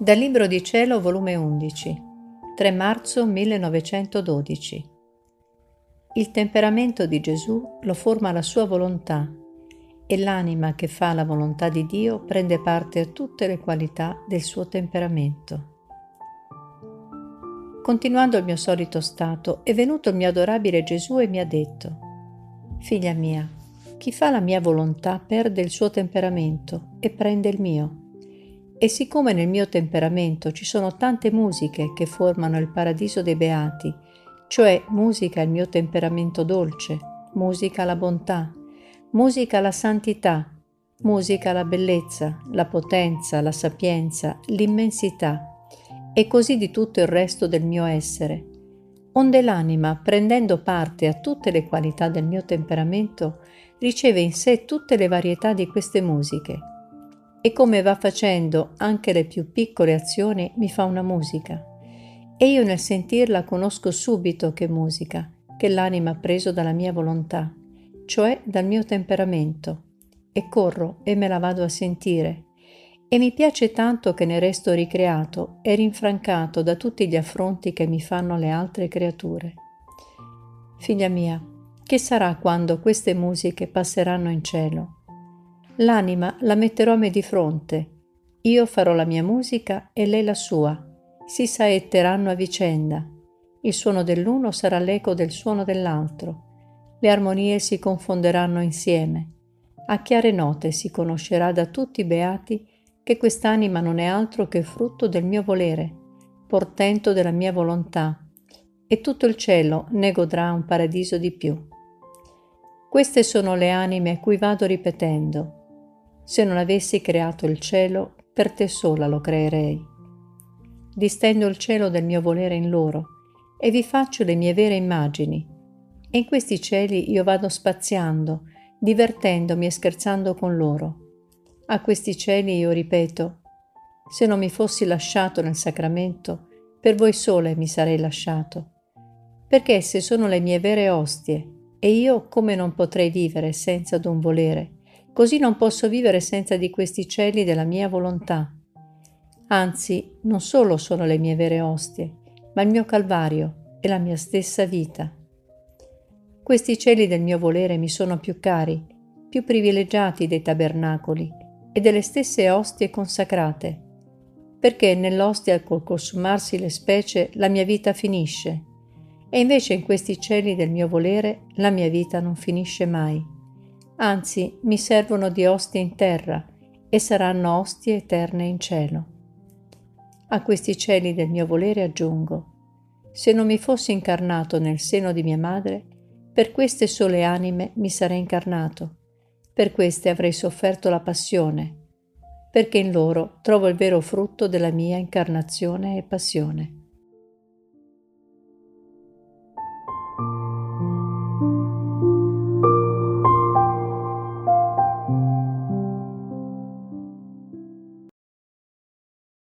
Dal Libro di Cielo, volume 11, 3 marzo 1912. Il temperamento di Gesù lo forma la sua volontà e l'anima che fa la volontà di Dio prende parte a tutte le qualità del suo temperamento. Continuando il mio solito stato, è venuto il mio adorabile Gesù e mi ha detto, Figlia mia, chi fa la mia volontà perde il suo temperamento e prende il mio. E siccome nel mio temperamento ci sono tante musiche che formano il paradiso dei beati, cioè musica il mio temperamento dolce, musica la bontà, musica la santità, musica la bellezza, la potenza, la sapienza, l'immensità, e così di tutto il resto del mio essere. Onde l'anima, prendendo parte a tutte le qualità del mio temperamento, riceve in sé tutte le varietà di queste musiche e come va facendo anche le più piccole azioni mi fa una musica. E io nel sentirla conosco subito che musica, che l'anima ha preso dalla mia volontà, cioè dal mio temperamento, e corro e me la vado a sentire. E mi piace tanto che ne resto ricreato e rinfrancato da tutti gli affronti che mi fanno le altre creature. Figlia mia, che sarà quando queste musiche passeranno in cielo? L'anima la metterò a me di fronte. Io farò la mia musica e lei la sua. Si saetteranno a vicenda. Il suono dell'uno sarà l'eco del suono dell'altro. Le armonie si confonderanno insieme. A chiare note si conoscerà da tutti i beati che quest'anima non è altro che frutto del mio volere, portento della mia volontà, e tutto il cielo ne godrà un paradiso di più. Queste sono le anime a cui vado ripetendo, se non avessi creato il cielo, per te sola lo creerei. Distendo il cielo del mio volere in loro e vi faccio le mie vere immagini. E in questi cieli io vado spaziando, divertendomi e scherzando con loro. A questi cieli io ripeto, se non mi fossi lasciato nel sacramento, per voi sole mi sarei lasciato, perché esse sono le mie vere ostie, e io come non potrei vivere senza d'un volere, Così non posso vivere senza di questi cieli della mia volontà. Anzi, non solo sono le mie vere ostie, ma il mio Calvario e la mia stessa vita. Questi cieli del mio volere mi sono più cari, più privilegiati dei tabernacoli e delle stesse ostie consacrate, perché nell'ostia col consumarsi le specie la mia vita finisce, e invece in questi cieli del mio volere la mia vita non finisce mai anzi mi servono di ostie in terra e saranno ostie eterne in cielo. A questi cieli del mio volere aggiungo, se non mi fossi incarnato nel seno di mia madre, per queste sole anime mi sarei incarnato, per queste avrei sofferto la passione, perché in loro trovo il vero frutto della mia incarnazione e passione.